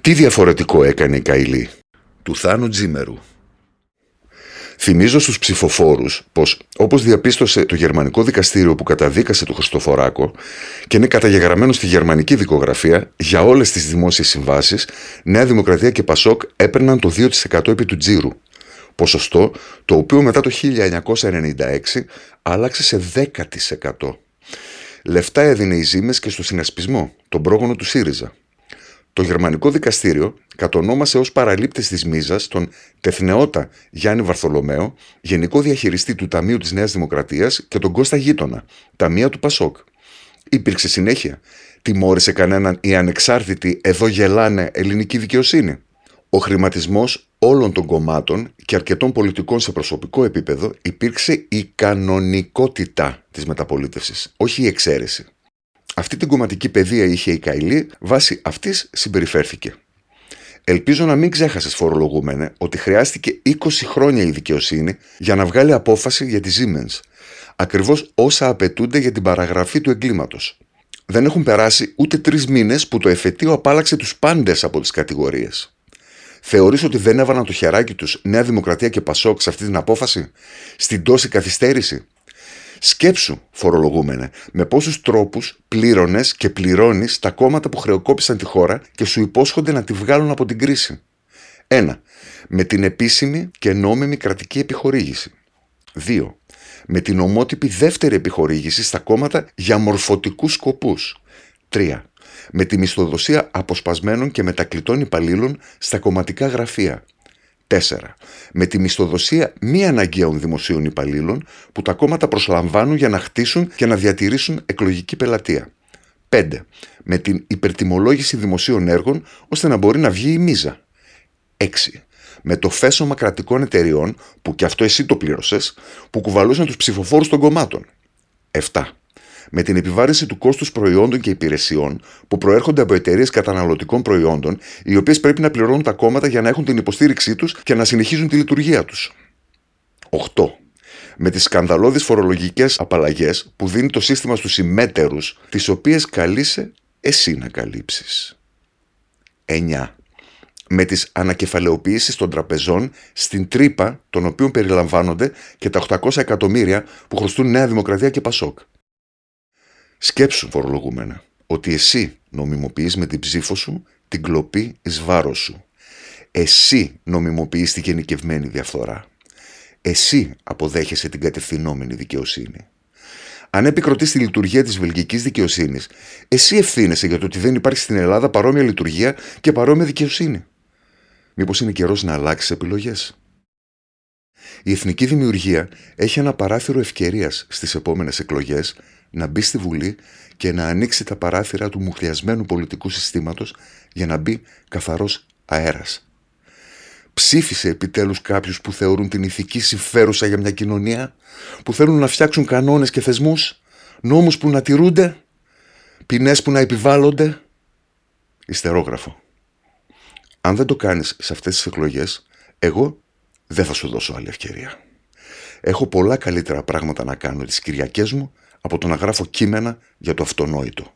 Τι διαφορετικό έκανε η Καηλή του Θάνου Τζίμερου. Θυμίζω στους ψηφοφόρους πως, όπως διαπίστωσε το γερμανικό δικαστήριο που καταδίκασε τον Χριστοφοράκο και είναι καταγεγραμμένο στη γερμανική δικογραφία για όλες τις δημόσιες συμβάσεις, Νέα Δημοκρατία και Πασόκ έπαιρναν το 2% επί του τζίρου. Ποσοστό το οποίο μετά το 1996 άλλαξε σε 10%. Λεφτά έδινε οι Ζήμες και στο συνασπισμό, τον πρόγονο του ΣΥΡΙΖΑ. Το γερμανικό δικαστήριο κατονόμασε ως παραλήπτες της Μίζας τον τεθνεώτα Γιάννη Βαρθολομαίο, γενικό διαχειριστή του Ταμείου της Νέας Δημοκρατίας και τον Κώστα Γείτονα, ταμεία του Πασόκ. Υπήρξε συνέχεια. Τιμώρησε κανέναν η ανεξάρτητη εδώ γελάνε ελληνική δικαιοσύνη. Ο χρηματισμός όλων των κομμάτων και αρκετών πολιτικών σε προσωπικό επίπεδο υπήρξε η κανονικότητα της μεταπολίτευσης, όχι η εξαίρεση. Αυτή την κομματική παιδεία είχε η Καηλή, βάσει αυτής συμπεριφέρθηκε. Ελπίζω να μην ξέχασες, φορολογούμενε, ότι χρειάστηκε 20 χρόνια η δικαιοσύνη για να βγάλει απόφαση για τη Siemens. Ακριβώς όσα απαιτούνται για την παραγραφή του εγκλήματος. Δεν έχουν περάσει ούτε τρεις μήνες που το εφετείο απάλαξε τους πάντες από τις κατηγορίες. Θεωρείς ότι δεν έβαλαν το χεράκι τους Νέα Δημοκρατία και Πασόκ σε αυτή την απόφαση, στην τόση καθυστέρηση; Σκέψου, φορολογούμενε, με πόσους τρόπους πλήρωνες και πληρώνεις τα κόμματα που χρεοκόπησαν τη χώρα και σου υπόσχονται να τη βγάλουν από την κρίση. 1. Με την επίσημη και νόμιμη κρατική επιχορήγηση. 2. Με την ομότυπη δεύτερη επιχορήγηση στα κόμματα για μορφωτικούς σκοπούς. 3. Με τη μισθοδοσία αποσπασμένων και μετακλητών υπαλλήλων στα κομματικά γραφεία. 4. Με τη μισθοδοσία μη αναγκαίων δημοσίων υπαλλήλων που τα κόμματα προσλαμβάνουν για να χτίσουν και να διατηρήσουν εκλογική πελατεία. 5. Με την υπερτιμολόγηση δημοσίων έργων ώστε να μπορεί να βγει η μίζα. 6. Με το φέσομα κρατικών εταιριών, που και αυτό εσύ το πλήρωσες, που κουβαλούσαν τους ψηφοφόρους των κομμάτων. 7 με την επιβάρυνση του κόστους προϊόντων και υπηρεσιών που προέρχονται από εταιρείες καταναλωτικών προϊόντων, οι οποίες πρέπει να πληρώνουν τα κόμματα για να έχουν την υποστήριξή τους και να συνεχίζουν τη λειτουργία τους. 8. Με τις σκανδαλώδεις φορολογικές απαλλαγές που δίνει το σύστημα στους ημέτερου, τις οποίες καλείσαι εσύ να καλύψεις. 9 με τις ανακεφαλαιοποιήσεις των τραπεζών στην τρύπα των οποίων περιλαμβάνονται και τα 800 εκατομμύρια που χρωστούν Νέα Δημοκρατία και Πασόκ. Σκέψου, φορολογούμενα, ότι εσύ νομιμοποιείς με την ψήφο σου την κλοπή εις βάρος σου. Εσύ νομιμοποιείς τη γενικευμένη διαφθορά. Εσύ αποδέχεσαι την κατευθυνόμενη δικαιοσύνη. Αν επικροτείς τη λειτουργία της βελγικής δικαιοσύνης, εσύ ευθύνεσαι για το ότι δεν υπάρχει στην Ελλάδα παρόμοια λειτουργία και παρόμοια δικαιοσύνη. Μήπως είναι καιρός να αλλάξεις επιλογές; Η εθνική δημιουργία έχει ένα παράθυρο ευκαιρίας στις επόμενες εκλογές να μπει στη Βουλή και να ανοίξει τα παράθυρα του μουχλιασμένου πολιτικού συστήματος για να μπει καθαρός αέρας. Ψήφισε επιτέλους κάποιους που θεωρούν την ηθική συμφέρουσα για μια κοινωνία, που θέλουν να φτιάξουν κανόνες και θεσμούς, νόμους που να τηρούνται, ποινές που να επιβάλλονται. Ιστερόγραφο. Αν δεν το κάνεις σε αυτές τις εκλογές, εγώ δεν θα σου δώσω άλλη ευκαιρία. Έχω πολλά καλύτερα πράγματα να κάνω τις Κυριακές μου από το να γράφω κείμενα για το αυτονόητο.